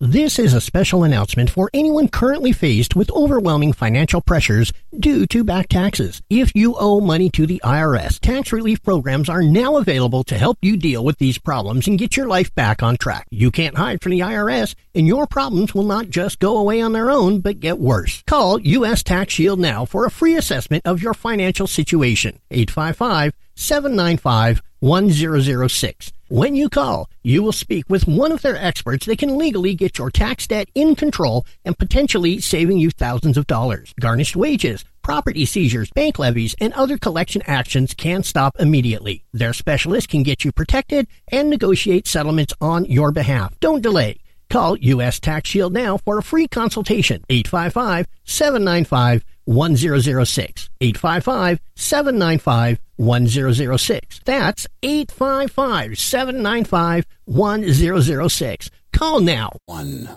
This is a special announcement for anyone currently faced with overwhelming financial pressures due to back taxes. If you owe money to the IRS, tax relief programs are now available to help you deal with these problems and get your life back on track. You can't hide from the IRS, and your problems will not just go away on their own, but get worse. Call U.S. Tax Shield now for a free assessment of your financial situation. 855 795 1006. When you call, you will speak with one of their experts that can legally get your tax debt in control and potentially saving you thousands of dollars. Garnished wages, property seizures, bank levies, and other collection actions can stop immediately. Their specialist can get you protected and negotiate settlements on your behalf. Don't delay. Call U.S. Tax Shield now for a free consultation. 855 795 1006. 855 795 1006. That's 855 795 1006. Call now. One.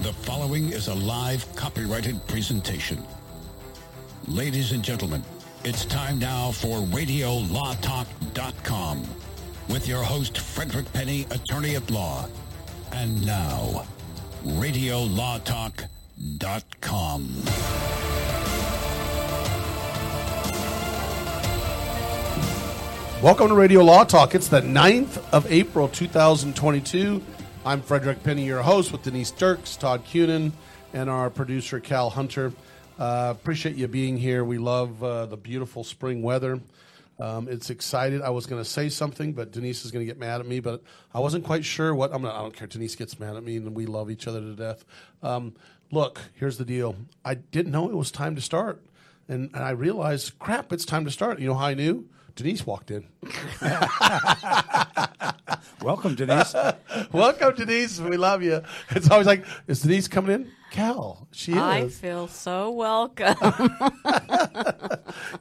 The following is a live copyrighted presentation. Ladies and gentlemen, it's time now for RadioLawTalk.com with your host, Frederick Penney, attorney at law. And now, RadioLawTalk.com. Welcome to Radio Law Talk. It's the 9th of April, 2022. I'm Frederick Penney, your host, with Denise Dirks, Todd Cunin, and our producer, Cal Hunter. Uh, appreciate you being here. We love uh, the beautiful spring weather. Um, it's excited. I was going to say something, but Denise is going to get mad at me. But I wasn't quite sure what. I'm. Not, I don't care. Denise gets mad at me, and we love each other to death. Um, look, here's the deal. I didn't know it was time to start, and, and I realized, crap, it's time to start. You know how I knew? Denise walked in. Welcome, Denise. Welcome, Denise. We love you. It's always like, is Denise coming in? Cal, she is. I feel so welcome.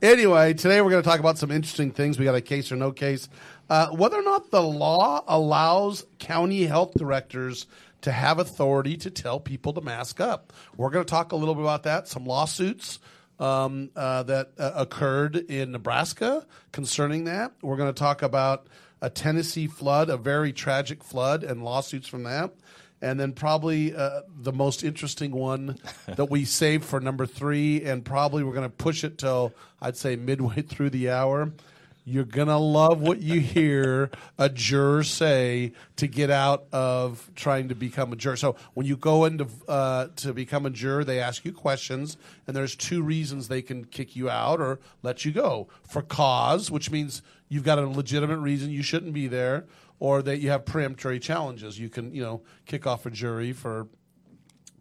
anyway, today we're going to talk about some interesting things. We got a case or no case. Uh, whether or not the law allows county health directors to have authority to tell people to mask up. We're going to talk a little bit about that, some lawsuits um, uh, that uh, occurred in Nebraska concerning that. We're going to talk about a Tennessee flood, a very tragic flood, and lawsuits from that. And then probably uh, the most interesting one that we saved for number three, and probably we're going to push it till I'd say midway through the hour. You're going to love what you hear a juror say to get out of trying to become a juror. So when you go into uh, to become a juror, they ask you questions, and there's two reasons they can kick you out or let you go. For cause, which means you've got a legitimate reason you shouldn't be there, or that you have peremptory challenges. You can, you know, kick off a jury for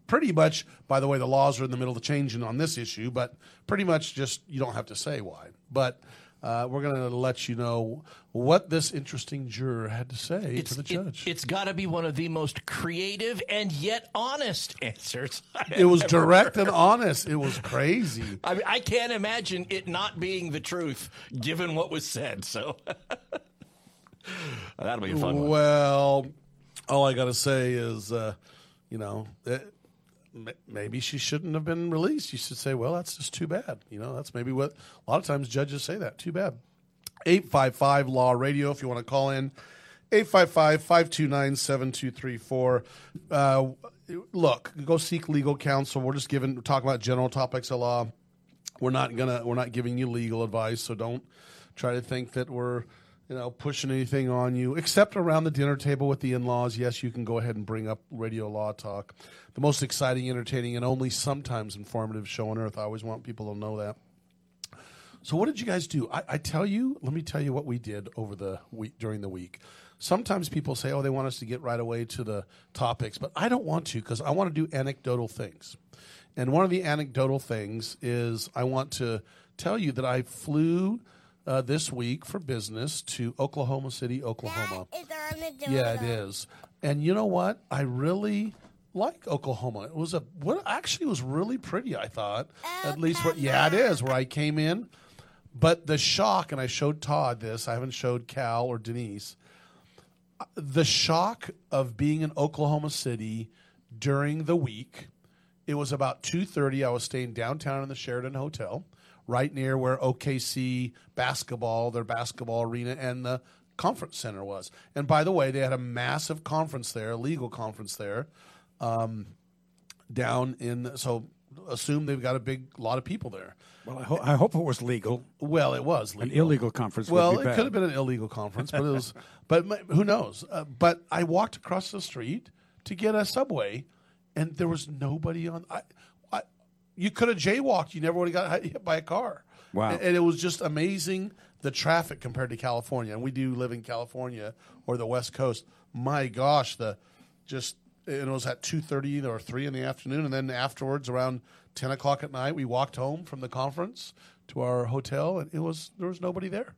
pretty much, by the way, the laws are in the middle of changing on this issue, but pretty much just you don't have to say why. But uh, we're going to let you know what this interesting juror had to say to the judge. It, has got to be one of the most creative and yet honest answers. it was direct heard. and honest. It was crazy. I, mean, I can't imagine it not being the truth, given what was said. So that'll be fun one. Well, all I got to say is, uh, you know, it, maybe she shouldn't have been released. You should say, well, that's just too bad. You know, that's maybe what a lot of times judges say that. Too bad. 855 Law Radio if you want to call in. 855 529 7234. Uh, look, go seek legal counsel. We're just giving, talking about general topics of law. We're not gonna, we're not giving you legal advice, so don't try to think that we're you know, pushing anything on you, except around the dinner table with the in laws. Yes, you can go ahead and bring up radio law talk. The most exciting, entertaining, and only sometimes informative show on earth. I always want people to know that. So, what did you guys do? I, I tell you, let me tell you what we did over the week during the week. Sometimes people say, "Oh, they want us to get right away to the topics," but I don't want to because I want to do anecdotal things. And one of the anecdotal things is I want to tell you that I flew uh, this week for business to Oklahoma City, Oklahoma. yeah, it is. And you know what? I really like Oklahoma. It was a what actually was really pretty. I thought at least what. Yeah, it is where I came in. But the shock, and I showed Todd this. I haven't showed Cal or Denise. The shock of being in Oklahoma City during the week It was about two thirty. I was staying downtown in the Sheraton Hotel, right near where OKC basketball, their basketball arena, and the conference center was. And by the way, they had a massive conference there, a legal conference there, um, down in. So assume they've got a big lot of people there. Well, I, ho- I hope it was legal. Well, it was An illegal conference Well, would be it bad. could have been an illegal conference, but it was. but who knows? Uh, but I walked across the street to get a subway, and there was nobody on. I, you could have jaywalked. You never would have got hit by a car. Wow. And, and it was just amazing the traffic compared to California. And we do live in California or the West Coast. My gosh, the just and it was at two thirty or three in the afternoon, and then afterwards around ten o'clock at night, we walked home from the conference to our hotel, and it was there was nobody there.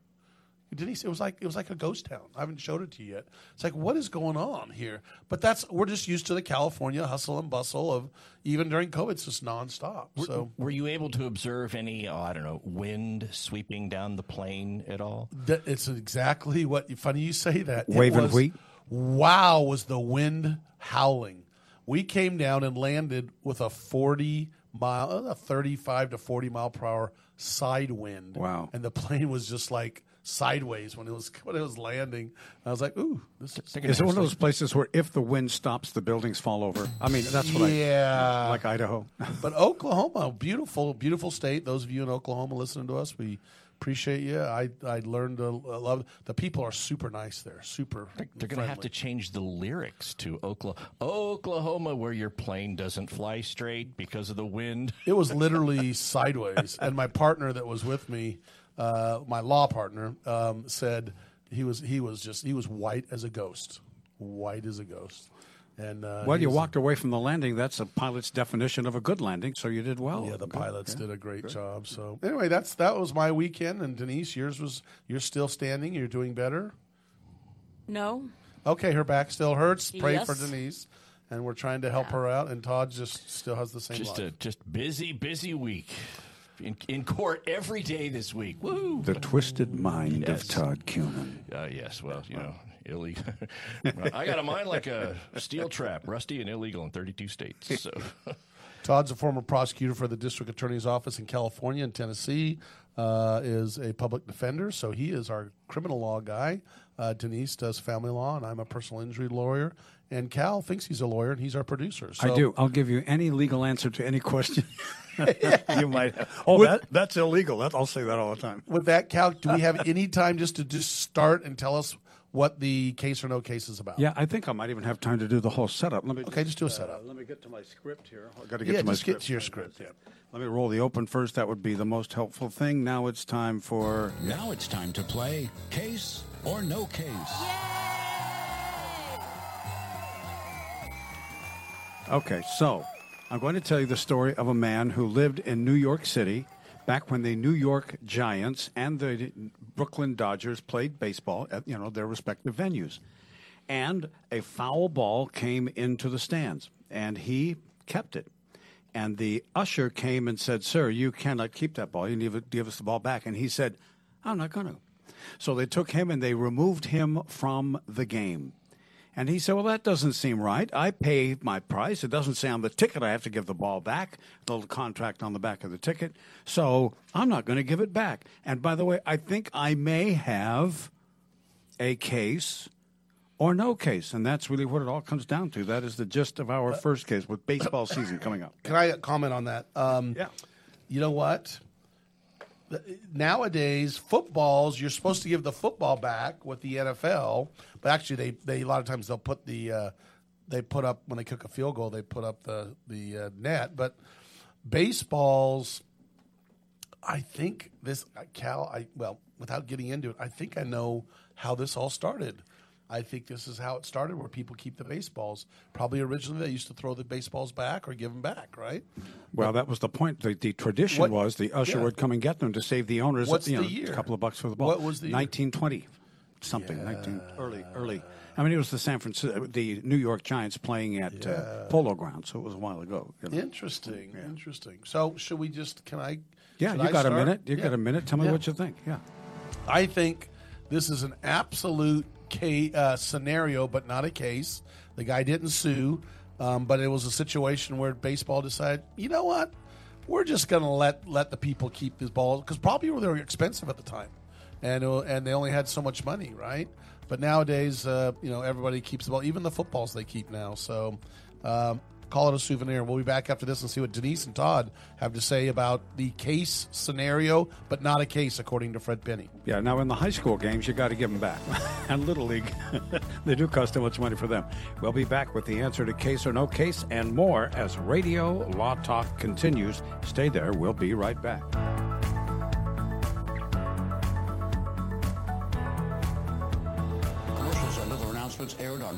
Denise, it was like it was like a ghost town. I haven't showed it to you yet. It's like what is going on here? But that's we're just used to the California hustle and bustle of even during COVID, it's just nonstop. So Were you able to observe any, oh, I don't know, wind sweeping down the plain at all? that it's exactly what. Funny you say that. It Wave and wheat? Wow, was the wind howling? We came down and landed with a forty mile, a thirty-five to forty mile per hour side wind. Wow. And the plane was just like sideways when it was when it was landing. I was like, ooh, this is. Is it one of those places where if the wind stops, the buildings fall over? I mean, that's what Yeah. I like Idaho. But Oklahoma, beautiful, beautiful state. Those of you in Oklahoma listening to us, we appreciate you. I I learned to love the people are super nice there, super. They're going to have to change the lyrics to Oklahoma, Oklahoma, where your plane doesn't fly straight because of the wind. It was literally sideways, and my partner that was with me, uh, my law partner, um, said he was he was just he was white as a ghost, white as a ghost. And uh, Well, you walked away from the landing. That's a pilot's definition of a good landing, so you did well. Yeah, the Good. pilots did a great job. So anyway, that's that was my weekend. And Denise, yours was you're still standing. You're doing better. No. Okay, her back still hurts. Pray for Denise, and we're trying to help her out. And Todd just still has the same Just life. a just busy, busy week. In, in court every day this week. Woo! The twisted mind Yes. of Todd Cunin. Uh, yes, well, you know, illegal. I got a mind like a steel trap, rusty and illegal in 32 states. So, Todd's a former prosecutor for the district attorney's office in California and Tennessee. Uh, is a public defender, so he is our criminal law guy. Uh, Denise does family law, and I'm a personal injury lawyer. And Cal thinks he's a lawyer, and he's our producer. So I do. I'll give you any legal answer to any question you might have. Oh, that, that's illegal. That, I'll say that all the time. With that, Cal, do we have any time just to just start and tell us what the case or no case is about? Yeah, I think I might even have time to do the whole setup. Let me Okay, just do a setup. Uh, let me get to my script here. i got to get Yeah, to my just get script. to your script. Yeah. Let me roll the open first. That would be the most helpful thing. Now it's time for. Now it's time to play Case or No Case. Okay, so I'm going to tell you the story of a man who lived in New York City back when the New York Giants and the Brooklyn Dodgers played baseball at you know their respective venues. And a foul ball came into the stands and he kept it. And the usher came and said, "Sir, you cannot keep that ball. You need to give us the ball back." And he said, "I'm not going to." So they took him and they removed him from the game. And he said, Well, that doesn't seem right. I pay my price. It doesn't say on the ticket I have to give the ball back, the little contract on the back of the ticket. So I'm not going to give it back. And by the way, I think I may have a case or no case. And that's really what it all comes down to. That is the gist of our first case with baseball season coming up. Can I comment on that? Um, Yeah. You know what? Nowadays, footballs you're supposed to give the football back with the NFL, but actually they, they a lot of times they'll put the uh, they put up when they kick a field goal they put up the the uh, net, but baseballs. I think this Cal. I well, without getting into it, I think I know how this all started. I think this is how it started, where people keep the baseballs. Probably originally they used to throw the baseballs back or give them back, right? Well, that was the point. The, the tradition What- was the usher yeah. would come and get them to save the owners. What's you know, the year? A couple of bucks for the ball. What was the year? 1920, something. 19 early, early. I mean, it was the San Francisco, the New York Giants playing at uh, Polo Grounds, so it was a while ago. you know. Interesting, interesting. So, should we just? Can I? Yeah, you I got a minute. You Yeah. got a minute. Tell me Yeah. what you think. Yeah. I think this is an absolute ca- uh, scenario, but not a case. The guy didn't sue. Um, but it was a situation where baseball decided, you know what, we're just going to let let the people keep these balls because probably they were expensive at the time, and uh, and they only had so much money, right? But nowadays, uh, you know, everybody keeps the ball, even the footballs they keep now. So. Um, call it a souvenir. We'll be back after this and see what Denise and Todd have to say about the case scenario, but not a case, according to Fred Penney. Yeah, now in the high school games, you got to give them back. and Little League, they do cost too much money for them. We'll be back with the answer to case or no case and more as Radio Law Talk continues. Stay there. We'll be right back.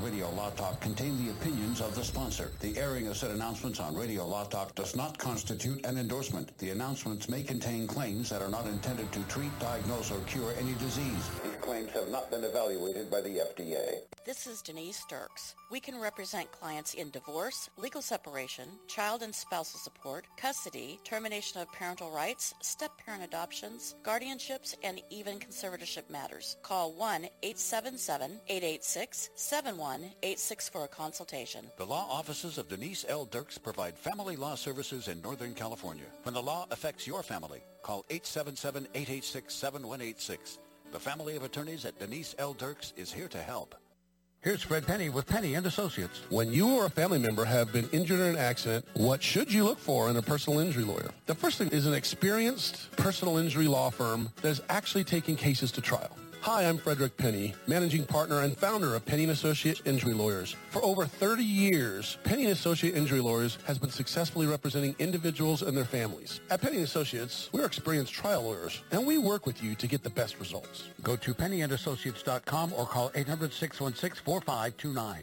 Radio Law Talk contain the opinions of the sponsor. The airing of said announcements on Radio Law Talk does not constitute an endorsement. The announcements may contain claims that are not intended to treat, diagnose, or cure any disease. These claims have not been evaluated by the FDA. This is Denise Dirks. We can represent clients in divorce, legal separation, child and spousal support, custody, termination of parental rights, step-parent adoptions, guardianships, and even conservatorship matters. Call 1-877-886-7186 for a consultation. The law offices of Denise L. Dirks provide family law services in Northern California. When the law affects your family, call 877-886-7186. The family of attorneys at Denise L. Dirks is here to help. Here's Fred Penney with Penney and Associates. When you or a family member have been injured in an accident, what should you look for in a personal injury lawyer? The first thing is an experienced personal injury law firm that is actually taking cases to trial. Hi, I'm Frederick Penney, managing partner and founder of Penney & Associate Injury Lawyers. For over 30 years, Penney & Associate Injury Lawyers has been successfully representing individuals and their families. At Penney & Associates, we're experienced trial lawyers, and we work with you to get the best results. Go to penneyandassociates.com or call 800-616-4529.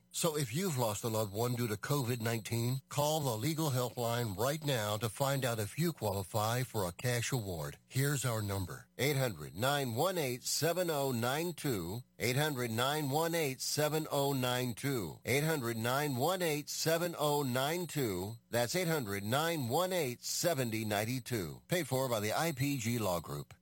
So if you've lost a loved one due to COVID-19, call the legal helpline right now to find out if you qualify for a cash award. Here's our number. 800-918-7092. 800-918-7092. 800-918-7092. That's 800-918-7092. Paid for by the IPG Law Group.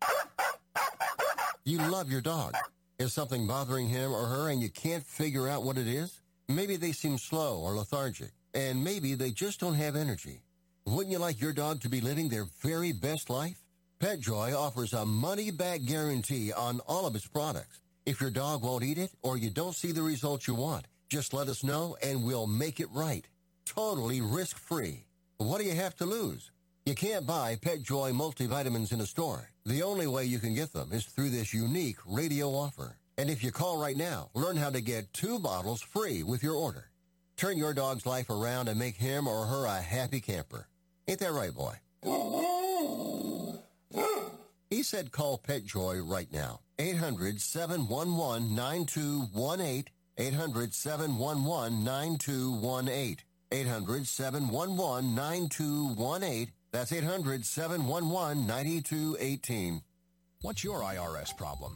You love your dog. Is something bothering him or her and you can't figure out what it is? Maybe they seem slow or lethargic, and maybe they just don't have energy. Wouldn't you like your dog to be living their very best life? PetJoy offers a money-back guarantee on all of its products. If your dog won't eat it or you don't see the results you want, just let us know and we'll make it right. Totally risk-free. What do you have to lose? You can't buy PetJoy multivitamins in a store. The only way you can get them is through this unique radio offer. And if you call right now, learn how to get two bottles free with your order. Turn your dog's life around and make him or her a happy camper. Ain't that right, boy? He said call PetJoy right now. 800-711-9218. 800-711-9218. 800-711-9218. That's 800-711-9218. What's your IRS problem?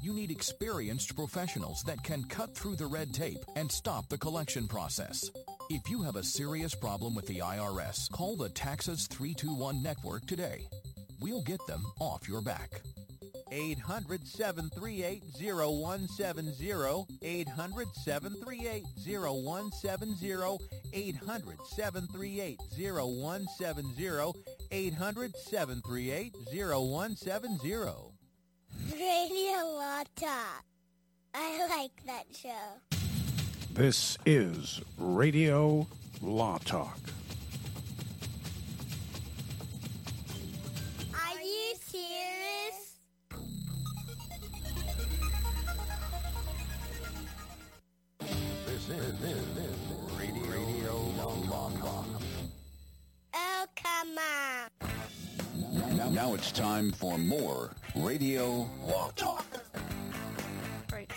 You need experienced professionals that can cut through the red tape and stop the collection process. If you have a serious problem with the IRS, call the Taxes 321 network today. We'll get them off your back. 800 738 0170. 800 738 0170. 800 738 0170. 800 738 0170. Radio Law Talk. I like that show. This is Radio Law Talk. Are you serious? This is, this is Radio, Radio Law Talk. Oh, come on. Now, now it's time for more Radio Law Talk. Right.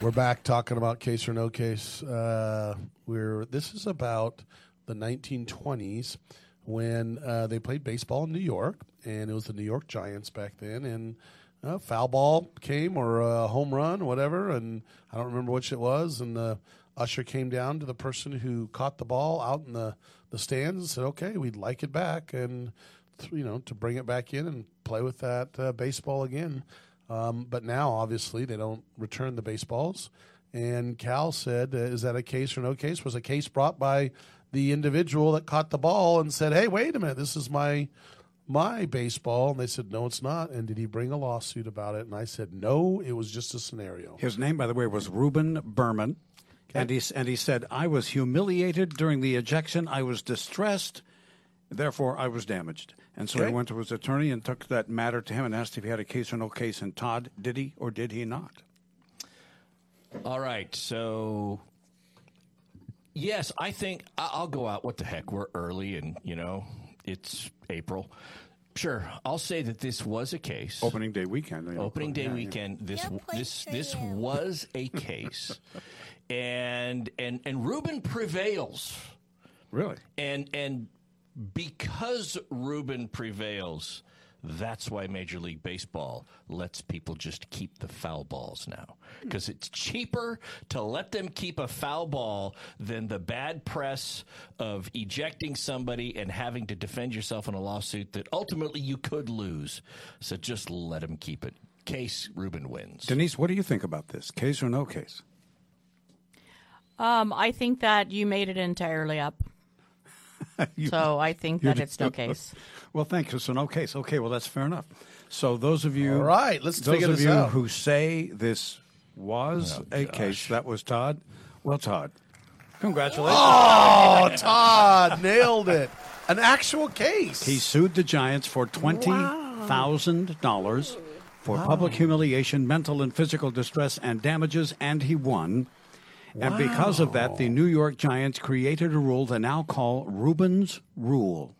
We're back talking about case or no case. Uh, we're this is about the 1920s when uh, they played baseball in New York, and it was the New York Giants back then. And uh, foul ball came or a home run, whatever, and I don't remember which it was. And the usher came down to the person who caught the ball out in the the stands and said, "Okay, we'd like it back," and you know to bring it back in and play with that uh, baseball again. Um, but now, obviously, they don't return the baseballs. And Cal said, uh, "Is that a case or no case?" Was a case brought by the individual that caught the ball and said, "Hey, wait a minute, this is my my baseball." And they said, "No, it's not." And did he bring a lawsuit about it? And I said, "No, it was just a scenario." His name, by the way, was Reuben Berman. And he, and he said, I was humiliated during the ejection. I was distressed. Therefore, I was damaged. And so Okay. he went to his attorney and took that matter to him and asked if he had a case or no case. And Todd, did he or did he not? All right, so yes, I think I- I'll go out. What the heck? We're early, and you know it's April. Sure, I'll say that this was a case. Opening day weekend. you know, Opening day yeah, yeah. weekend. This No this this was a case, and and and Reuben prevails, Really? and and because Reuben prevails. That's why Major League Baseball lets people just keep the foul balls now. Because it's cheaper to let them keep a foul ball than the bad press of ejecting somebody and having to defend yourself in a lawsuit that ultimately you could lose. So just let them keep it. Case Reuben wins. Denise, what do you think about this? Case or no case? Um, I think that you made it entirely up. You- so I think that it's no case. Well, thank you. So no case. Okay, well that's fair enough. So those of you, All right, let's those figure of this you out. who say this was a case, that was Todd. Well, Todd, congratulations. Oh, Todd nailed it! An actual case. He sued the Giants for twenty thousand dollars for public humiliation, mental and physical distress, and damages, and he won. And because of that, the New York Giants created a rule they now call Reuben's Rule.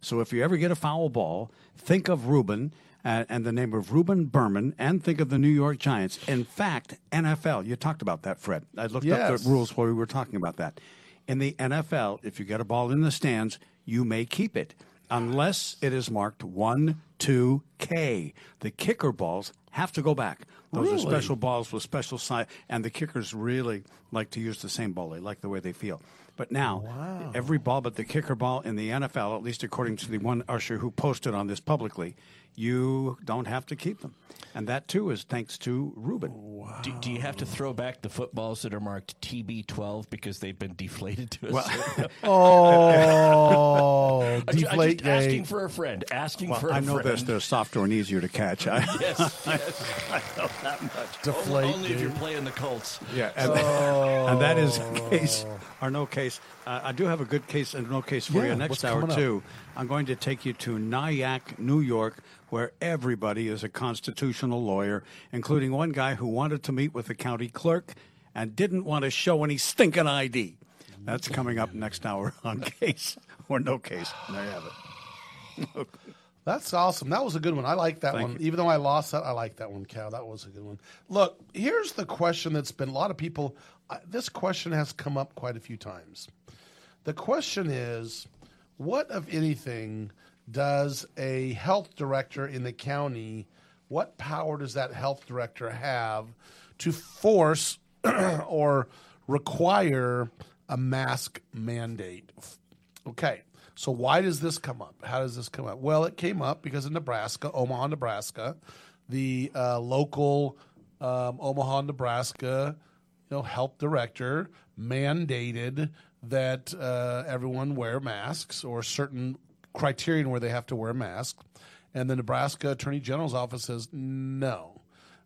So if you ever get a foul ball, think of Reuben uh, and the name of Reuben Berman, and think of the New York Giants. In fact, NFL, you talked about that, Fred. I looked up the rules while we were talking about that. In the NFL, if you get a ball in the stands, you may keep it unless it is marked 1 2K. The kicker balls have to go back. Those Really? are special balls with special size, and the kickers really like to use the same ball. They like the way they feel. But now, every ball but the kicker ball in the NFL, at least according to the one usher who posted on this publicly, you don't have to keep them. And that, too, is thanks to Reuben. Do, do you have to throw back the footballs that are marked TB12 because they've been deflated to a Well- certain- Oh, I'm I'm just asking for a friend. Asking Well, for a I know friend. this. They're softer and easier to catch. I, Yes, yes. I know that much. Deflate Only if you're playing the Colts. Yeah, and, and that is case or no case. Uh, I do have a good case and no case for Yeah, you next hour too. I'm going to take you to Nyack, New York, where everybody is a constitutional lawyer, including one guy who wanted to meet with the county clerk and didn't want to show any stinking ID. That's coming up next hour on case or no case. There you have it. That's awesome. That was a good one. I like that Thank one. you. Even though I lost that, I like that one, Cal. That was a good one. Look, here's the question that's been a lot of people. Uh, this question has come up quite a few times. The question is what, if anything, does a health director in the county, what power does that health director have to force or require a mask mandate? Okay, so why does this come up? How does this come up? Well, it came up because in Nebraska, Omaha, Nebraska, the uh, local um, Omaha, Nebraska, you know, health director mandated that uh, everyone wear masks or certain criterion where they have to wear a mask. And the Nebraska Attorney General's office says, no,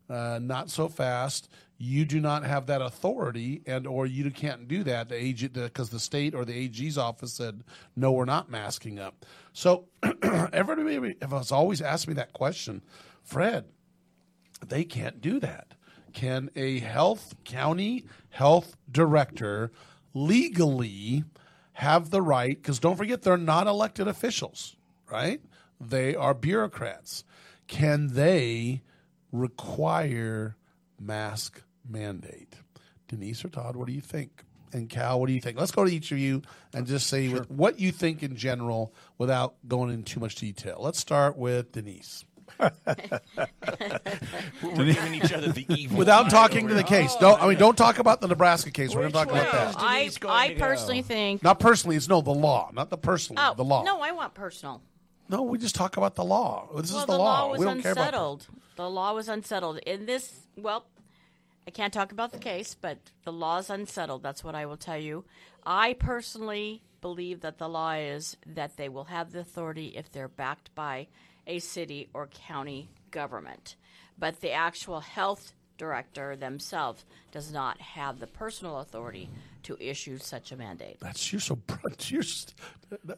uh, not so fast. You do not have that authority, and or you can't do that. The AG because the state or the AG's office said no, we're not masking up. So everybody has always asked me that question, Fred. They can't do that. Can a health county health director legally have the right? Because don't forget, they're not elected officials, right? They are bureaucrats. Can they require mask mandate? Denise or Todd, what do you think? And Cal, what do you think? Let's go to each of you and just say sure. what you think in general without going into too much detail. Let's start with Denise. We're giving each other the evil. Without talking to the case. Oh, don't I mean don't talk about the Nebraska case. We're going to talk about that. I, I personally go? think not personally. It's no the law, not the personal. Oh, the law. No, I want personal. No, we just talk about the law. This well, is the, the law. law was we don't unsettled. care about the law was unsettled. In this, well, I can't talk about the case, but the law is unsettled. That's what I will tell you. I personally believe that the law is that they will have the authority if they're backed by a city or county government. But the actual health director themselves does not have the personal authority to issue such a mandate. That's you're so you're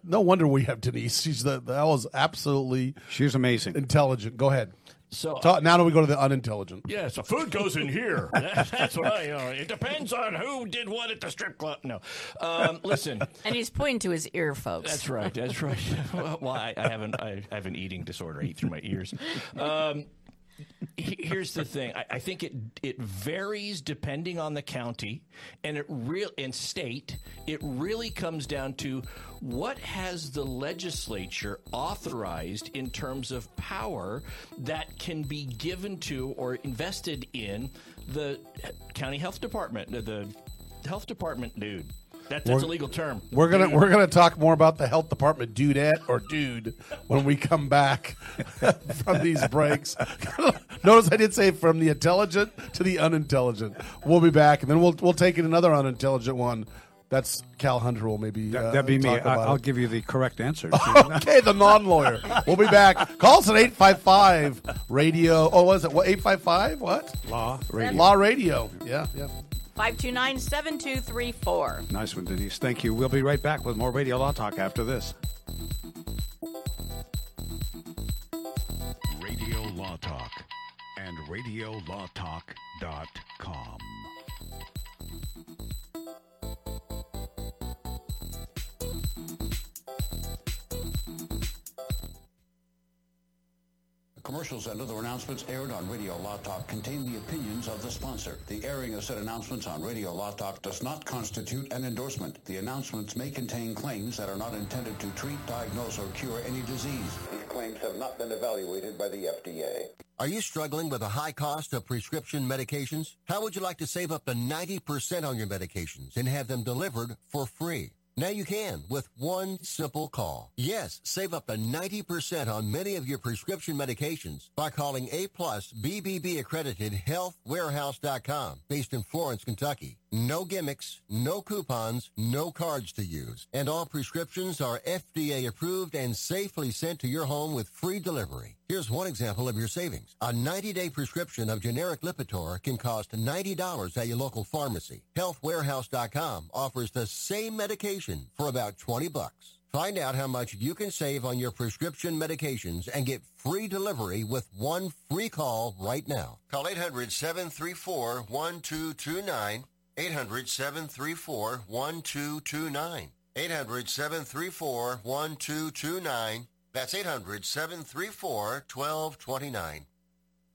no wonder we have Denise. She's the that was absolutely she's amazing, intelligent. Go ahead. So Talk, now do we go to the unintelligent? Yeah, so food goes in here. That's what I. You know, it depends on who did what at the strip club. No, um, listen. And he's pointing to his ear, folks. That's right. That's right. well, I, I haven't. I have an eating disorder. I eat through my ears. Um, here's the thing. I, I, think it it varies depending on the county and it real and state. It really comes down to what has the legislature authorized in terms of power that can be given to or invested in the county health department, the health department dude. That, that's we're, a legal term. We're gonna we're gonna talk more about the health department dudette or dude when we come back from these breaks. Notice I did say from the intelligent to the unintelligent. We'll be back, and then we'll we'll take in another unintelligent one. That's Cal Hunter will maybe. Uh, That'd be me. I, will give you the correct answer. okay, the non-lawyer. We'll be back. Call us at eight five five radio. Oh, was it what eight five five? What law radio? Law radio. Yeah, yeah. 529 7234. Nice one, Denise. Thank you. We'll be right back with more Radio Law Talk after this. Radio Law Talk and RadioLawTalk.com. Commercials and other announcements aired on Radio Law Talk contain the opinions of the sponsor. The airing of said announcements on Radio Law Talk does not constitute an endorsement. The announcements may contain claims that are not intended to treat, diagnose, or cure any disease. These claims have not been evaluated by the FDA. Are you struggling with a high cost of prescription medications? How would you like to save up to 90% on your medications and have them delivered for free? Now you can with one simple call. Yes, save up to 90% on many of your prescription medications by calling A plus BBB accredited healthwarehouse.com based in Florence, Kentucky. No gimmicks, no coupons, no cards to use. And all prescriptions are FDA approved and safely sent to your home with free delivery. Here's one example of your savings. A 90-day prescription of generic Lipitor can cost $90 at your local pharmacy. Healthwarehouse.com offers the same medication for about 20 bucks. Find out how much you can save on your prescription medications and get free delivery with one free call right now. Call 800-734-1229 800 734 1229. 800 734 1229. That's 800 734 1229.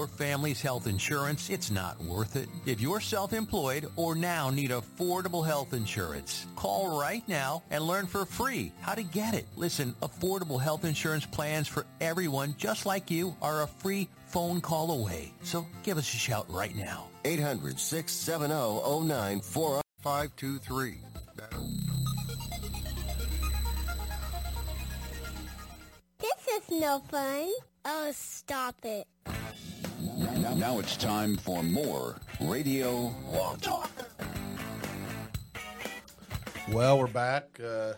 your family's health insurance, it's not worth it. If you're self-employed or now need affordable health insurance, call right now and learn for free how to get it. Listen, affordable health insurance plans for everyone just like you are a free phone call away. So give us a shout right now. 800 670 094523. This is no fun. Oh, stop it. Now, now it's time for more Radio Law Talk. Well, we're back, uh,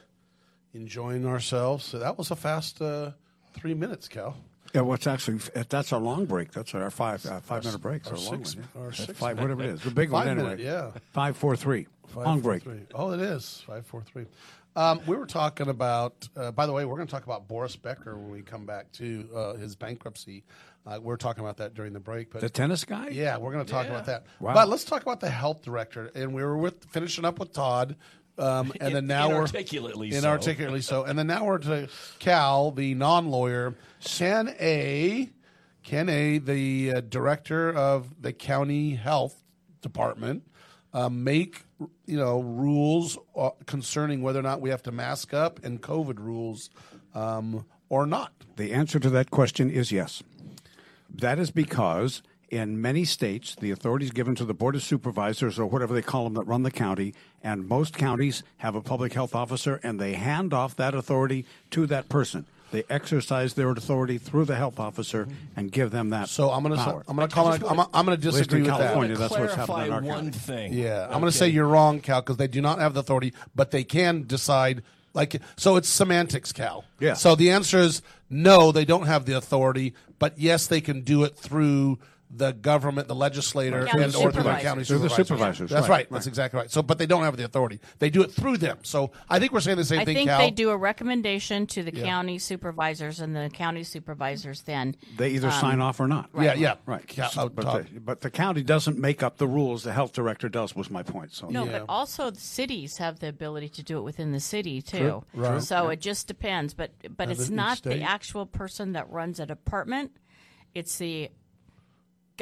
enjoying ourselves. So that was a fast uh, three minutes, Cal. Yeah, well, it's actually that's our long break. That's our five uh, five minute breaks. our Our, long six- one. yeah. our six five, minute. whatever it is. The big one Five anyway. yeah. Five four three. Five, long four, break. three. Oh, it is five four three. Um, we were talking about. Uh, by the way, we're going to talk about Boris Becker when we come back to uh, his bankruptcy. Uh, we are talking about that during the break. But The tennis guy. yeah, we're going to talk Yeah. about that. Wow. But let's talk about the health director. And we were with finishing up with Todd. Um, and In- then now we're inarticulately so. inarticulately so. And then now we're to Cal, the non-lawyer. Ken A. Ken A. The uh, director of the county health department uh, make you know rules uh, concerning whether or not we have to mask up and COVID rules um, or not. The answer to that question is yes. That is because in many states, the authority is given to the Board of Supervisors or whatever they call them that run the county, and most counties have a public health officer and they hand off that authority to that person. They exercise their authority through the health officer and give them that. So I'm going to. I'm going to call I'm, wanna- I'm going to disagree in with that. California, To that's what's happening clarify in our one county. thing. Yeah, I'm going to say you're wrong, Cal, because they do not have the authority, but they can decide. Like, so it's semantics, Cal. Yeah. So the answer is no, they don't have the authority, but yes, they can do it through the government, the legislator, County and or through the supervisors. county Through the supervisors. supervisors, That's right, right. right. That's exactly right. So, but they don't have the authority. They do it through them. So I think we're saying the same thing. I thing, think Cal. they do a recommendation to the Yeah. county supervisors, and the county supervisors then They either um, sign off or not. Yeah, yeah. Right. Cal- So- but, the, but the county doesn't make up the rules. The health director does. Was my point. So No, Yeah. but also the cities have the ability to do it within the city too. True. Right. So it just depends. But but As it's in each not state. the actual person that runs a department. It's the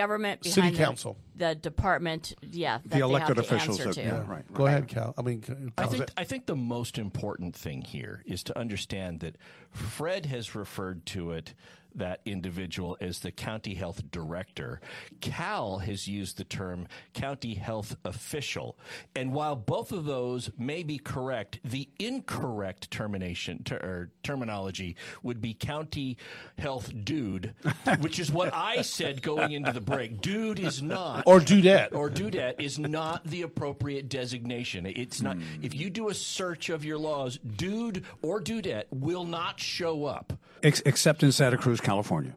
government City behind the- council. the, department. Yeah, that the they elected have to officials. answer That, to. yeah, right. Go ahead, Cal. I mean, I Cal. think, I think the most important thing here is to understand that Fred has referred to it, that individual, as the county health director. Cal has used the term county health official. And while both of those may be correct, the incorrect termination ter, or terminology would be county health dude, which is what I said going into the break. Dude is not or dudette. or dudette is not the appropriate designation. It's not. Hmm. If you do a search of your laws, dude or dudette will not show up. Ex- except in Santa Cruz, California.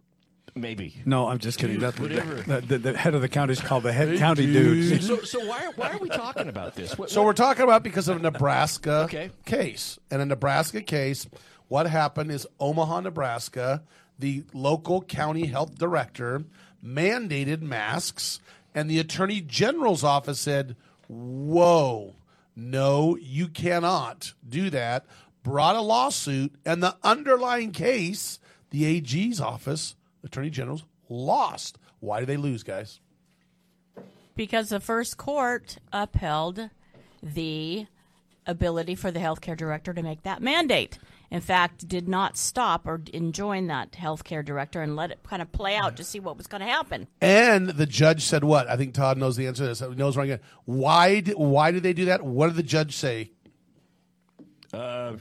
Maybe. No, I'm just kidding. Dude, That's whatever. The, the, the head of the county is called the head county dude. So, so why, why are we talking about this? What, So we're talking about because of a Nebraska Okay. case. And a Nebraska case, what happened is Omaha, Nebraska, the local county health director mandated masks, and the attorney general's office said, Whoa, no, you cannot do that. Brought a lawsuit, and the underlying case, the AG's office, attorney general's, lost. Why did they lose, guys? because the first court upheld the ability for the healthcare director to make that mandate. In fact, did not stop or enjoin that healthcare director and let it kind of play out to see what was going to happen. And the judge said what? I think Todd knows the answer to this. He knows where I'm going. Why? Did, why did they do that? What did the judge say? Uh,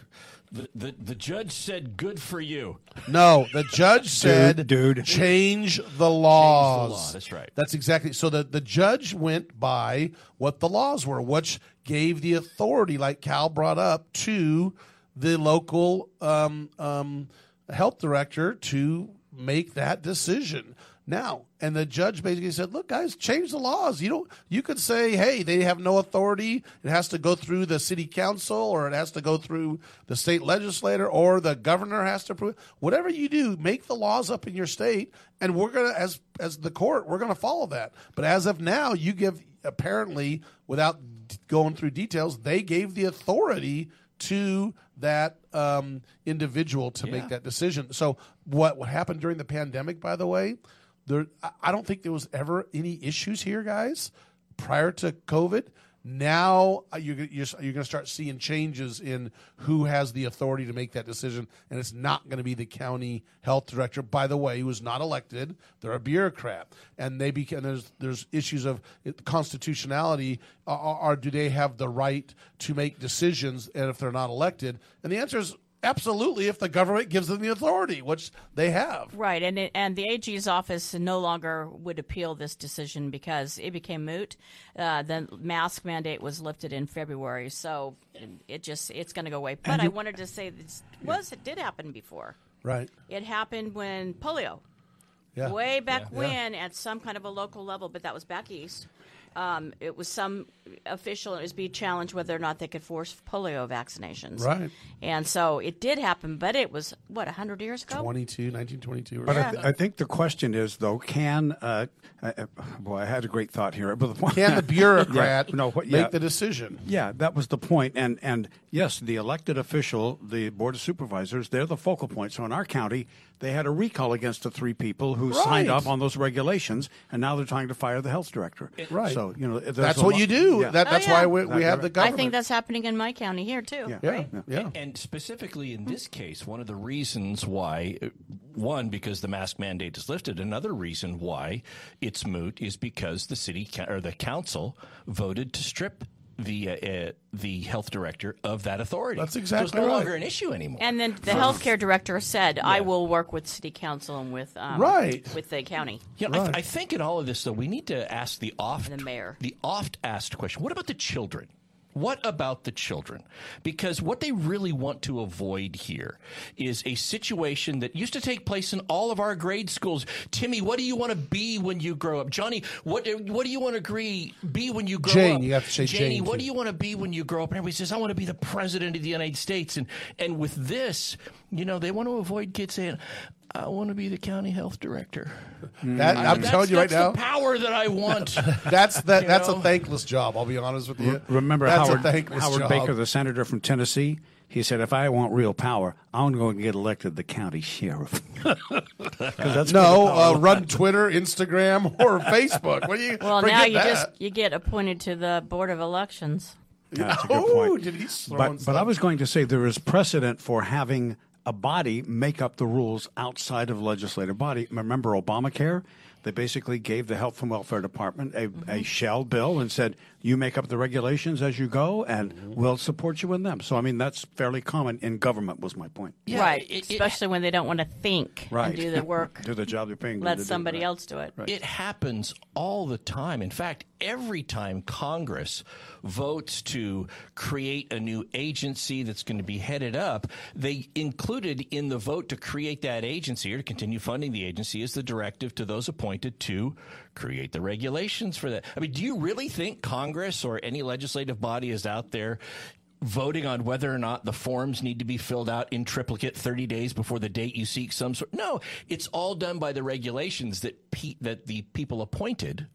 the, the the judge said, "Good for you." No, the judge said, dude. change the laws." law, that's right. That's exactly. So the the judge went by what the laws were, which gave the authority, like Cal brought up, to the local um, um, health director to make that decision. Now, and the judge basically said, "Look, guys, change the laws. You don't. You could say, hey, they have no authority. It has to go through the city council, or it has to go through the state legislator, or the governor has to approve. Whatever you do, make the laws up in your state, and we're gonna, as as the court, we're gonna follow that. But as of now, you give apparently, without going through details, they gave the authority to that um, individual to make that decision. So what what happened during the pandemic, by the way, there. I- don't think there was ever any issues here, guys, prior to COVID. Now uh, you're, you're, you're going to start seeing changes in who has the authority to make that decision, and it's not going to be the county health director. By the way, who was not elected; they're a bureaucrat, and they become there's there's issues of constitutionality. Are, are do they have the right to make decisions, and if they're not elected? And the answer is absolutely if the government gives them the authority, which they have. Right, and it, and the AG's office no longer would appeal this decision because it became moot. Uh, the mask mandate was lifted in February, so it just it's going to go away. But I wanted to say this was it did happen before. Right. It happened when polio, Yeah. way back Yeah. when, at some kind of a local level, but that was back east. Um, it was some official. It was being challenged whether or not they could force polio vaccinations. Right. And so it did happen, but it was what hundred years ago. 22, 1922. Or But I, th- I think the question is, though, can uh, uh, boy, I had a great thought here. But the- point, Can the bureaucrat Yeah, no, what- make the decision? Yeah, that was the point. And and yes, the elected official, the board of supervisors, they're the focal point. So in our county, they had a recall against the three people who signed up on those regulations, and now they're trying to fire the health director. Right. So you know That's what lo- you do. Yeah. That, that's Oh, yeah. why we, we have the I think that's happening in my county here too. Yeah. yeah, Right? yeah. And specifically in this case, one of the reasons why, one, because the mask mandate is lifted. Another reason why it's moot is because the city or the council voted to strip the uh, uh, the health director of that authority. That's exactly so it's no right. longer an issue anymore. And then the healthcare director said, "I will work with city council and with um, Right. with the county." You know, I, Right. I think in all of this, though, we need to ask the oft The mayor. the oft asked question: What about the children? What about the children? Because what they really want to avoid here is a situation that used to take place in all of our grade schools. Timmy, what do you want to be when you grow up? Johnny, what what do you want to agree, be when you grow Jane, up? Jane, you have to say Janie, Jane, what too. do you want to be when you grow up? And everybody says, I want to be the president of the United States. And and with this, you know, they want to avoid kids saying, I want to be the county health director. That, I'm That's- telling you right that's now, the power that I want. that's that. you That's a thankless job. I'll be honest with you. Remember that's Howard, a thankless Howard job. Baker, the senator from Tennessee? He said, if I want real power, I'm going to get elected the county sheriff." that's No, where the power uh, run Twitter, Instagram, or Facebook. What do you? Well, now you that. just you get appointed to the board of elections. That's a good Oh, point. did he but, but? I was going to say there is precedent for having a body make up the rules outside of legislative body. Remember Obamacare? They basically gave the Health and Welfare Department a, Mm-hmm. a shell bill and said, you make up the regulations as you go, and Mm-hmm. we'll support you in them. So, I mean, that's fairly common in government, was my point. Yeah, right. it- it- Especially when they don't want to think Right. and do the work. do the job they're paying them let to do, somebody right. else do it. It happens all the time. In fact, every time Congress votes to create a new agency that's going to be headed up, they included in the vote to create that agency or to continue funding the agency is the directive to those appointed to create the regulations for that. I mean, do you really think Congress or any legislative body is out there voting on whether or not the forms need to be filled out in triplicate 30 days before the date you seek some sort no it's all done by the regulations that pe- that the people appointed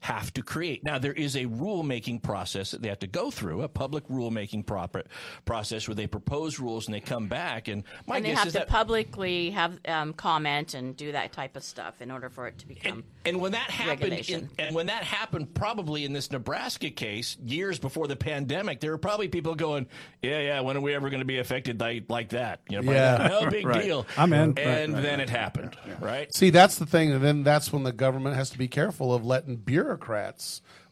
have to create. Now there is a rulemaking process that they have to go through, a public rulemaking proper process where they propose rules and they come back. And my and they guess have is to that publicly have um, comment and do that type of stuff in order for it to become. And when that happened, in, and when that happened, probably in this Nebraska case, years before the pandemic, there were probably people going, "Yeah, yeah, when are we ever going to be affected like, like that? You know, Yeah. no big Right. deal." I'm in. And Right, right, then right. it happened, right? See, that's the thing, and then that's when the government has to be careful of letting bureaucrats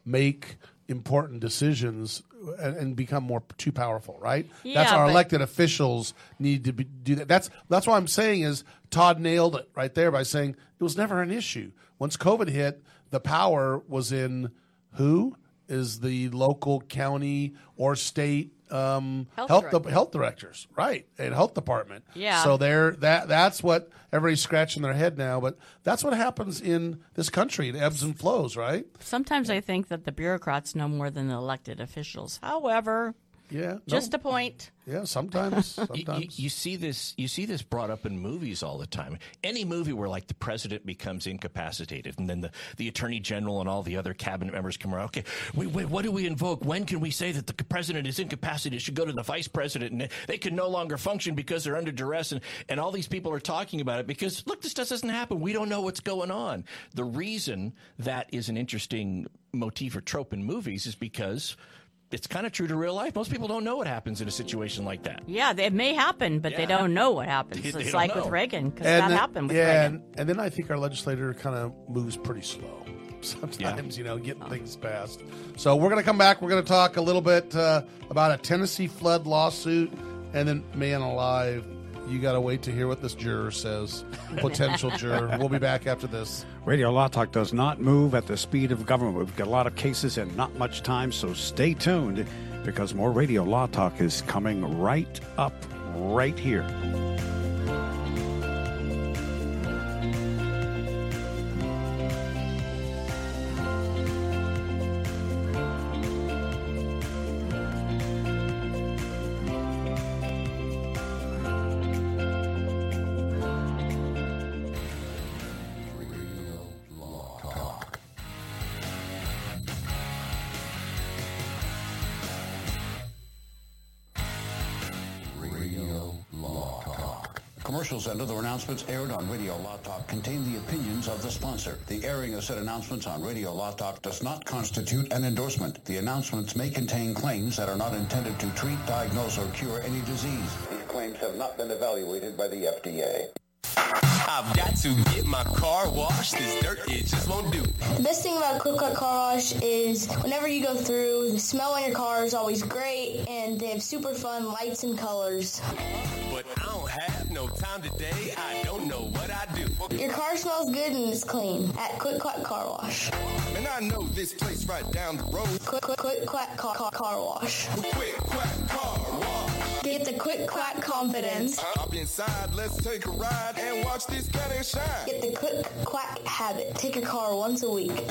make important decisions and, and become more too powerful. Right? that's our but- elected officials need to be, do that. That's that's what I'm saying is Todd nailed it right there by saying it was never an issue. Once COVID hit, the power was in who is the local county or state um, Health health director. health directors, right, and health department. Yeah. So they're that that's what everybody's scratching their head now, but that's what happens in this country. It ebbs and flows, right? Sometimes I think that the bureaucrats know more than the elected officials. However, Yeah, Just no. a point. Yeah, sometimes. You, Sometimes. you, you see this. You see this brought up in movies all the time. Any movie where like the president becomes incapacitated, and then the, the attorney general and all the other cabinet members come around. Okay, wait, wait, what do we invoke? When can we say that the president is incapacitated? It should go to the vice president, and they can no longer function because they're under duress. And and all these people are talking about it because look, this just doesn't happen. We don't know what's going on. The reason that is an interesting motif or trope in movies is because. It's kind of true to real life. Most people don't know what happens in a situation like that. Yeah, it may happen, but they don't know what happens. They- they it's don't like with. Reagan, because that then- happened with yeah, Reagan. and, and then I think our legislator kind of moves pretty slow. Sometimes, you know, getting things passed. So we're going to come back. We're going to talk a little bit uh, about a Tennessee flood lawsuit, and then man alive, you got to wait to hear what this juror says. Potential juror. We'll be back after this. Radio Law Talk does not move at the speed of government. We've got a lot of cases and not much time, so stay tuned because more Radio Law Talk is coming right up right here. Commercials and other announcements aired on Radio Law Talk contain the opinions of the sponsor. The airing of said announcements on Radio Law Talk does not constitute an endorsement. The announcements may contain claims that are not intended to treat, diagnose, or cure any disease. These claims have not been evaluated by the FDA. I've got to get my car washed. This dirt, it just won't do. The best thing about Quick Quack Car Wash is whenever you go through, the smell on your car is always great, and they have super fun lights and colors. But time today. I don't know what I do. Your car smells good and is clean at Quick Quack Car Wash. And I know this place right down the road. Quick Quick Quick Quack Car, car, car Wash. Quick Quack Car Wash. Get the Quick Quack confidence. Hop inside, let's take a ride and watch this cat shine. Get the Quick Quack habit. Take your car once a week.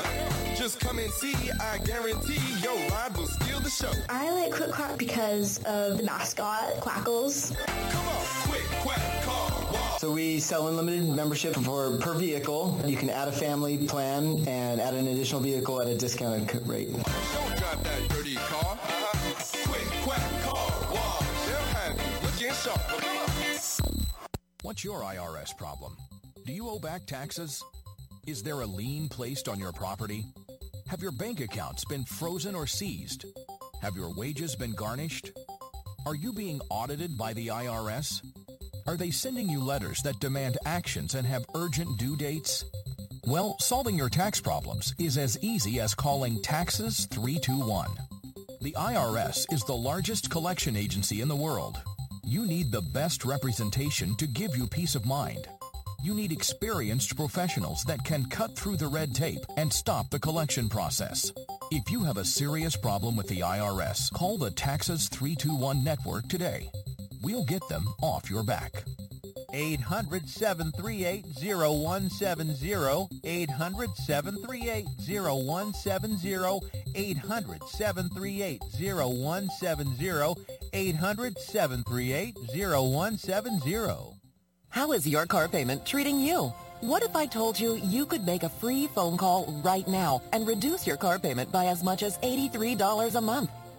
Just come and see, I guarantee your ride will steal the show. I like Quick Quack because of the mascot, Quackles. Come on, Quick Quack Car. So we sell unlimited membership for per vehicle. You can add a family plan and add an additional vehicle at a discounted rate. Don't drive that dirty car. Uh-huh. Quick Quack Car Wash. They'll have you looking sharp. What's your IRS problem? Do you owe back taxes? Is there a lien placed on your property? Have your bank accounts been frozen or seized? Have your wages been garnished? Are you being audited by the IRS? Are they sending you letters that demand actions and have urgent due dates? Well, solving your tax problems is as easy as calling Taxes 321. The IRS is the largest collection agency in the world. You need the best representation to give you peace of mind. You need experienced professionals that can cut through the red tape and stop the collection process. If you have a serious problem with the IRS, call the Taxes 321 network today. We'll get them off your back. 800 738 0170. 800 738 0170. 800 738 0170. 800 738 0170. How is your car payment treating you? What if I told you you could make a free phone call right now and reduce your car payment by as much as $83 a month?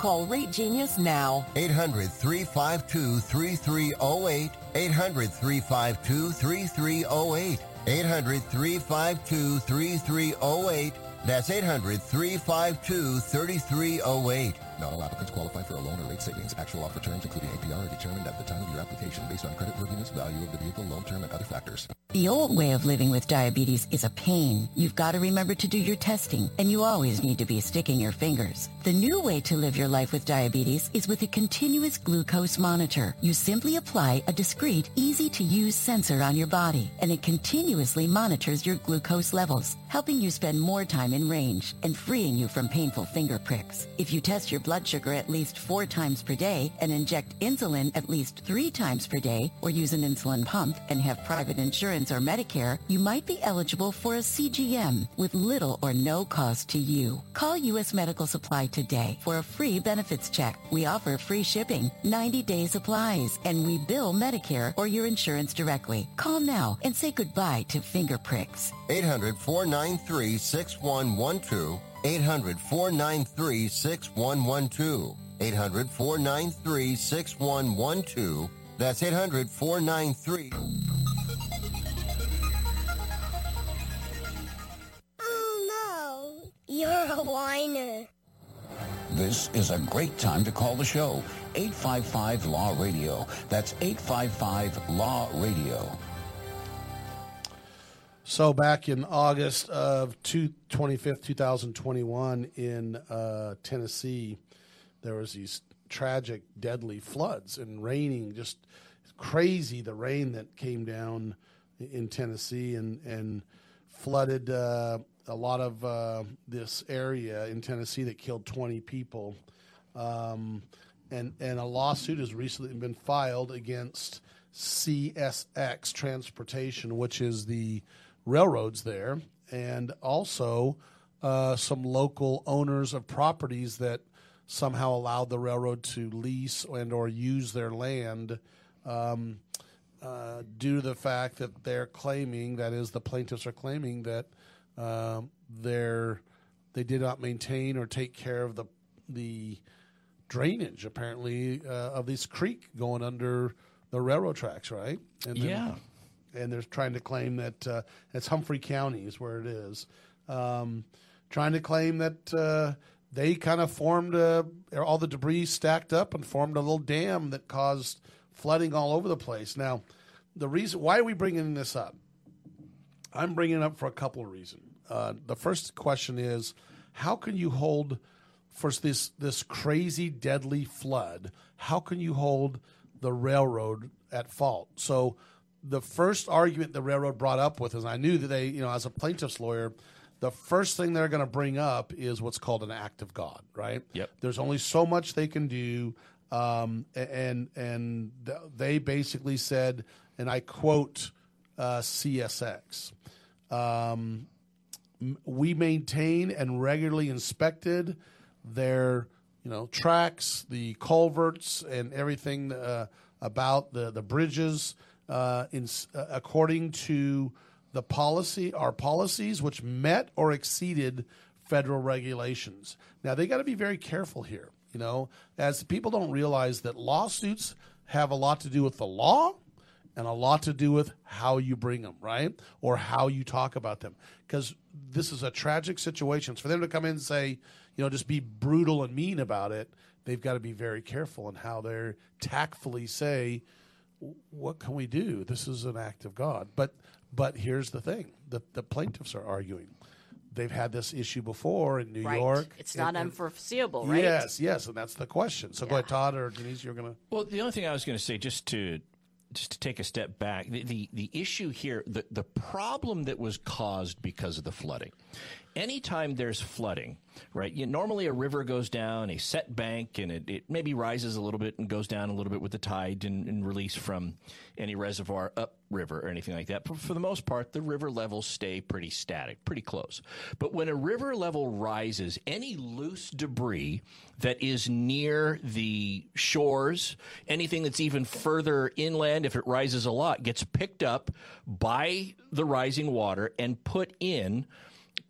Call Rate Genius now. 800 352 3308. 800 352 3308. 800 352 3308. That's 800 352 3308. Not all applicants qualify for a loan or rate savings. Actual offer terms, including APR, are determined at the time of your application based on creditworthiness, value of the vehicle, loan term, and other factors. The old way of living with diabetes is a pain. You've got to remember to do your testing, and you always need to be sticking your fingers. The new way to live your life with diabetes is with a continuous glucose monitor. You simply apply a discreet, easy-to-use sensor on your body, and it continuously monitors your glucose levels, helping you spend more time in range and freeing you from painful finger pricks. If you test your blood sugar at least four times per day and inject insulin at least three times per day, or use an insulin pump and have private insurance or Medicare, you might be eligible for a CGM with little or no cost to you. Call U.S. Medical Supply today for a free benefits check. We offer free shipping, 90 day supplies, and we bill Medicare or your insurance directly. Call now and say goodbye to finger pricks. 800 493 6112. 800 493 6112. 800 493 6112. That's 800 493. Oh no, you're a whiner. This is a great time to call the show. 855 Law Radio. That's 855 Law Radio. So back in August of two, 25th, 2021 in uh, Tennessee, there was these tragic, deadly floods and raining, just crazy the rain that came down in Tennessee and, and flooded uh, a lot of uh, this area in Tennessee that killed 20 people. Um, and, and a lawsuit has recently been filed against CSX Transportation, which is the railroads there, and also uh, some local owners of properties that somehow allowed the railroad to lease and or use their land um, uh, due to the fact that they're claiming, that is, the plaintiffs are claiming that um, they're they did not maintain or take care of the the drainage apparently uh, of this creek going under the railroad tracks, right? And Yeah. And they're trying to claim that uh, it's Humphrey County is where it is, um, trying to claim that uh, they kind of formed a, all the debris stacked up and formed a little dam that caused flooding all over the place. Now, the reason why are we bringing this up? I'm bringing it up for a couple of reasons. Uh, the first question is, how can you hold for this this crazy deadly flood? How can you hold the railroad at fault? So, the first argument the railroad brought up with is, I knew that they, you know, as a plaintiff's lawyer, the first thing they're going to bring up is what's called an act of God, right? Yep. There's only so much they can do, um, and and they basically said, and I quote uh, CSX. Um, we maintain and regularly inspected their you know tracks, the culverts, and everything uh, about the the bridges uh, in, uh, according to the policy, our policies, which met or exceeded federal regulations. Now they got to be very careful here. You know, as people don't realize that lawsuits have a lot to do with the law and a lot to do with how you bring them, right? Or how you talk about them. Because this is a tragic situation. For them to come in and say, you know, just be brutal and mean about it, they've got to be very careful in how they tactfully say, what can we do? This is an act of God. But but here's the thing: the the plaintiffs are arguing. They've had this issue before in New Right. York. It's not And- and- unforeseeable, right? Yes, yes, and that's the question. So go ahead, Todd or Denise. You're gonna. Well, the only thing I was going to say, just to just to take a step back, the, the the issue here, the the problem that was caused because of the flooding. Anytime there's flooding, right? You, normally a river goes down a set bank and it, it maybe rises a little bit and goes down a little bit with the tide and, and release from any reservoir upriver or anything like that. But for the most part, the river levels stay pretty static, pretty close. But when a river level rises, any loose debris that is near the shores, anything that's even further inland, if it rises a lot, gets picked up by the rising water and put in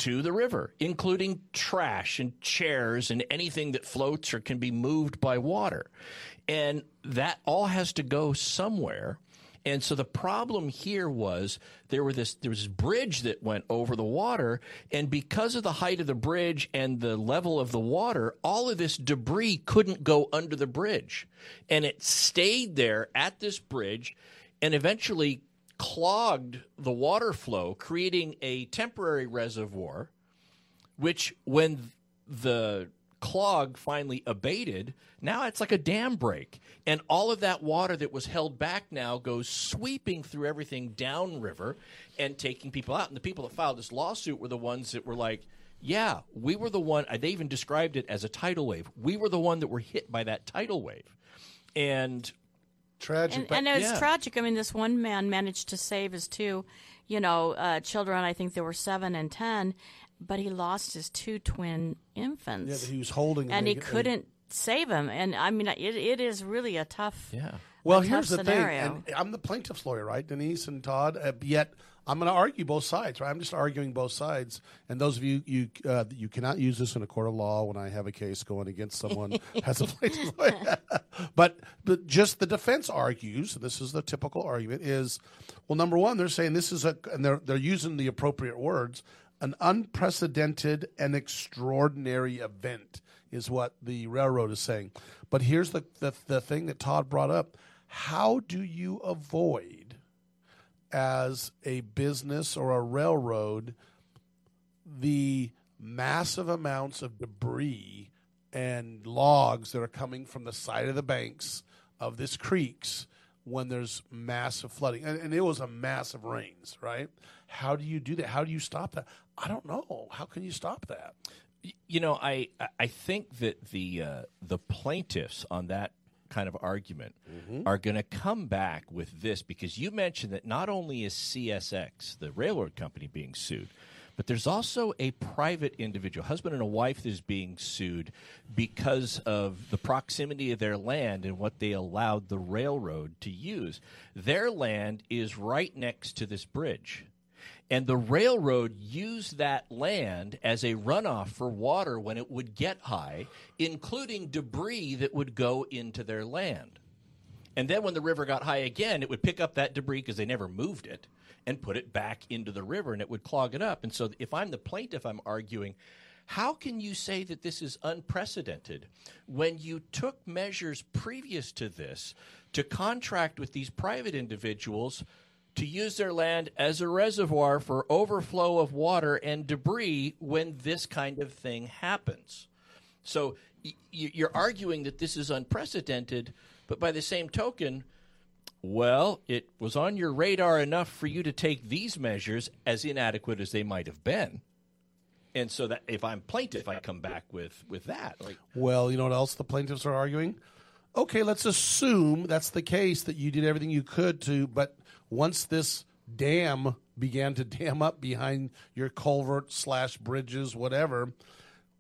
to the river, including trash and chairs and anything that floats or can be moved by water. And that all has to go somewhere. And so the problem here was there were this there was this bridge that went over the water, and because of the height of the bridge and the level of the water, all of this debris couldn't go under the bridge, and it stayed there at this bridge, and eventually clogged the water flow, creating a temporary reservoir which when the clog finally abated, now it's like a dam break. And all of that water that was held back now goes sweeping through everything downriver and taking people out. And the people that filed this lawsuit were the ones that were like, yeah, we were the one, they even described it as a tidal wave. We were the one that were hit by that tidal wave. And tragic. And, and it was yeah. tragic. I mean, this one man managed to save his two, you know, uh, children. I think there were seven and ten, but he lost his two twin infants. Yeah, he was holding, and he couldn't save them. And I mean, it, it is really a tough. Yeah. Well, here's the scenario. thing, and I'm the plaintiff's lawyer, right, Denise and Todd. Uh, yet I'm going to argue both sides, right? I'm just arguing both sides. And those of you you uh, you cannot use this in a court of law when I have a case going against someone as a plaintiff's lawyer. but but just the defense argues. This is the typical argument: is well, number one, they're saying this is a, and they're they're using the appropriate words, an unprecedented and extraordinary event is what the railroad is saying. But here's the, the, the thing that Todd brought up. How do you avoid, as a business or a railroad, the massive amounts of debris and logs that are coming from the side of the banks of this creeks when there's massive flooding? And, and it was a massive rains, right? How do you do that? How do you stop that? I don't know. How can you stop that? you know, I I think that the uh, the plaintiffs on that kind of argument mm-hmm. are going to come back with this because you mentioned that not only is CSX the railroad company being sued, but there's also a private individual, husband and a wife, that is being sued because of the proximity of their land and what they allowed the railroad to use. Their land is right next to this bridge. And the railroad used that land as a runoff for water when it would get high, including debris that would go into their land. And then when the river got high again, it would pick up that debris because they never moved it and put it back into the river and it would clog it up. And so if I'm the plaintiff, I'm arguing, how can you say that this is unprecedented when you took measures previous to this to contract with these private individuals to use their land as a reservoir for overflow of water and debris when this kind of thing happens? So you're arguing that this is unprecedented, but by the same token, well, it was on your radar enough for you to take these measures, as inadequate as they might have been. And so that if I'm plaintiff, I come back with with that. Like, Well, you know what else the plaintiffs are arguing? Okay, let's assume that's the case that you did everything you could to, but once this dam began to dam up behind your culvert slash bridges, whatever,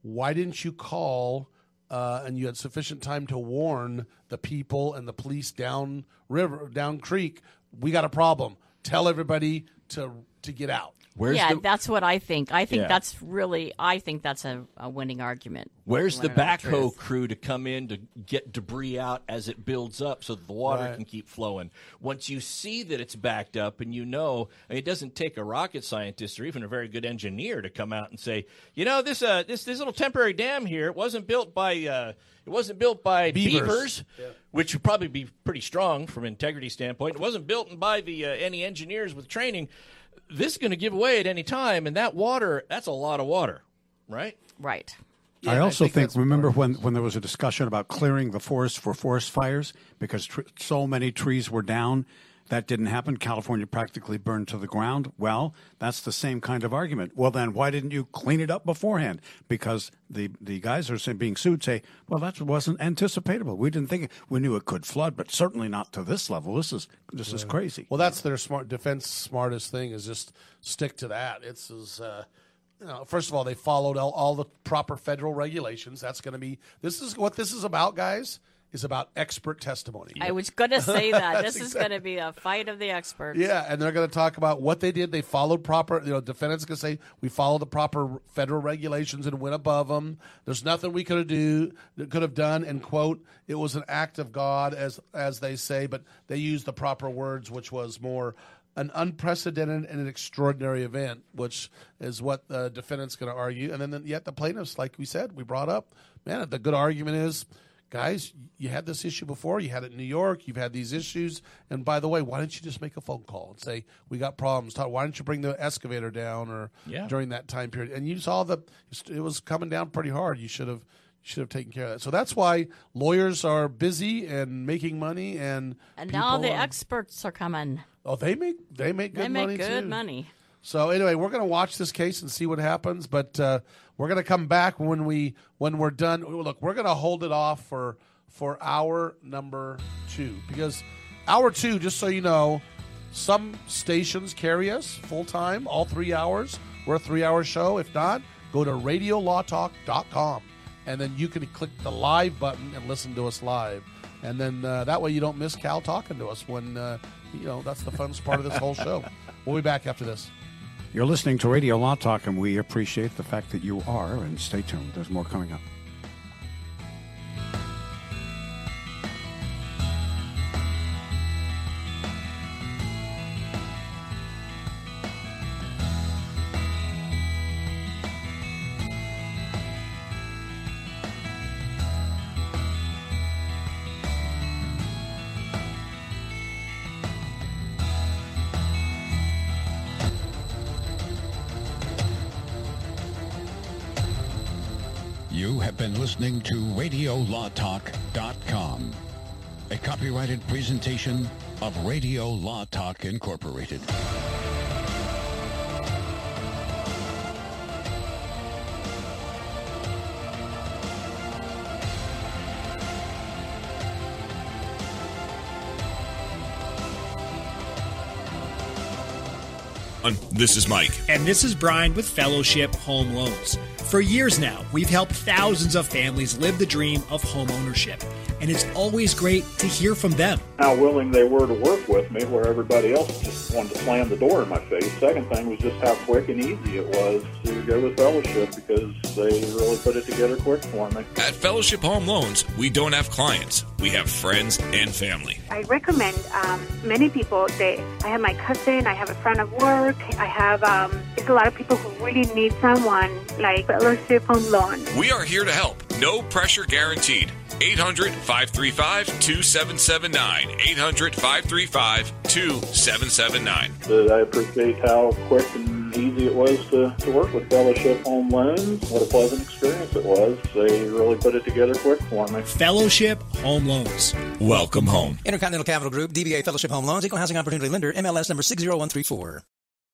why didn't you call uh, and you had sufficient time to warn the people and the police down river, down creek? We got a problem. Tell everybody to to get out. Yeah, that's what I think. I think Yeah. that's really. I think that's a, a winning argument. Where's the wanna backhoe truth. crew to come in to get debris out as it builds up so that the water Right. can keep flowing? Once you see that it's backed up and you know, I mean, it doesn't take a rocket scientist or even a very good engineer to come out and say, you know, this uh, this this little temporary dam here, it wasn't built by uh, it wasn't built by Beavers. beavers, which would probably be pretty strong from integrity standpoint. It wasn't built by the uh, any engineers with training. This is going to give away at any time, and that water, that's a lot of water, right? Right. I Yeah, also think think, remember when, when there was a discussion about clearing the forest for forest fires because tr- so many trees were down? That didn't happen. California practically burned to the ground. Well, that's the same kind of argument. Well, then why didn't you clean it up beforehand? Because the, the guys who are being sued say, well, that wasn't anticipatable. We didn't think it. We knew it could flood, but certainly not to this level. This is this is crazy. Well, that's their smart defense. Smartest thing is just stick to that. It's as uh, you know, first of all, they followed all, all the proper federal regulations. That's going to be this is what this is about, guys. Is about expert testimony. I was going to say that. This is going to be a fight of the experts. Yeah, and they're going to talk about what they did. They followed proper. You know, defendants going to say we followed the proper federal regulations and went above them. There's nothing we could have do that could have done. And quote, it was an act of God, as as they say, but they used the proper words, which was more an unprecedented and an extraordinary event, which is what the defendant's going to argue. And then the, yet the plaintiffs, like we said, we brought up, man, the good argument is guys, you had this issue before. You had it in New York. You've had these issues. And by the way, why don't you just make a phone call and say we got problems? Talk- Why don't you bring the excavator down or Yeah. during that time period? And you saw the it was coming down pretty hard. You should have you should have taken care of that. So that's why lawyers are busy and making money and And now the are- experts are coming. Oh, they make they make good They make money good too. money. So anyway, we're going to watch this case and see what happens, but uh, we're going to come back when we when we're done. Look, we're going to hold it off for for hour number two because hour two, just so you know, some stations carry us full time, all three hours. We're a three hour show. If not, go to radiolawtalk.com and then you can click the live button and listen to us live. And then uh, that way you don't miss Cal talking to us when, uh, you know, that's the funnest part of this whole show. We'll be back after this. You're listening to Radio Law Talk, and we appreciate the fact that you are. And stay tuned. There's more coming up. Been listening to RadioLawTalk.com, a copyrighted presentation of Radio Law Talk Incorporated. This is Mike. And this is Brian with Fellowship Home Loans. For years now, we've helped thousands of families live the dream of home ownership. And it's always great to hear from them. how willing they were to work with me, where everybody else just wanted to slam the door in my face. Second thing was just how quick and easy it was to go with fellowship because they really put it together quick for me. At Fellowship Home Loans, we don't have clients, we have friends and family. I recommend um, many people. They, I have my cousin, I have a friend of work, I have. Um, there's a lot of people who really need someone like Fellowship Home Loan. We are here to help. No pressure guaranteed. 800 535 2779. 800 535 2779. I appreciate how quick and easy it was to, to work with Fellowship Home Loans. What a pleasant experience it was. They really put it together quick for me. Fellowship Home Loans. Welcome home. Intercontinental Capital Group, DBA Fellowship Home Loans, Equal Housing Opportunity Lender, MLS number 60134.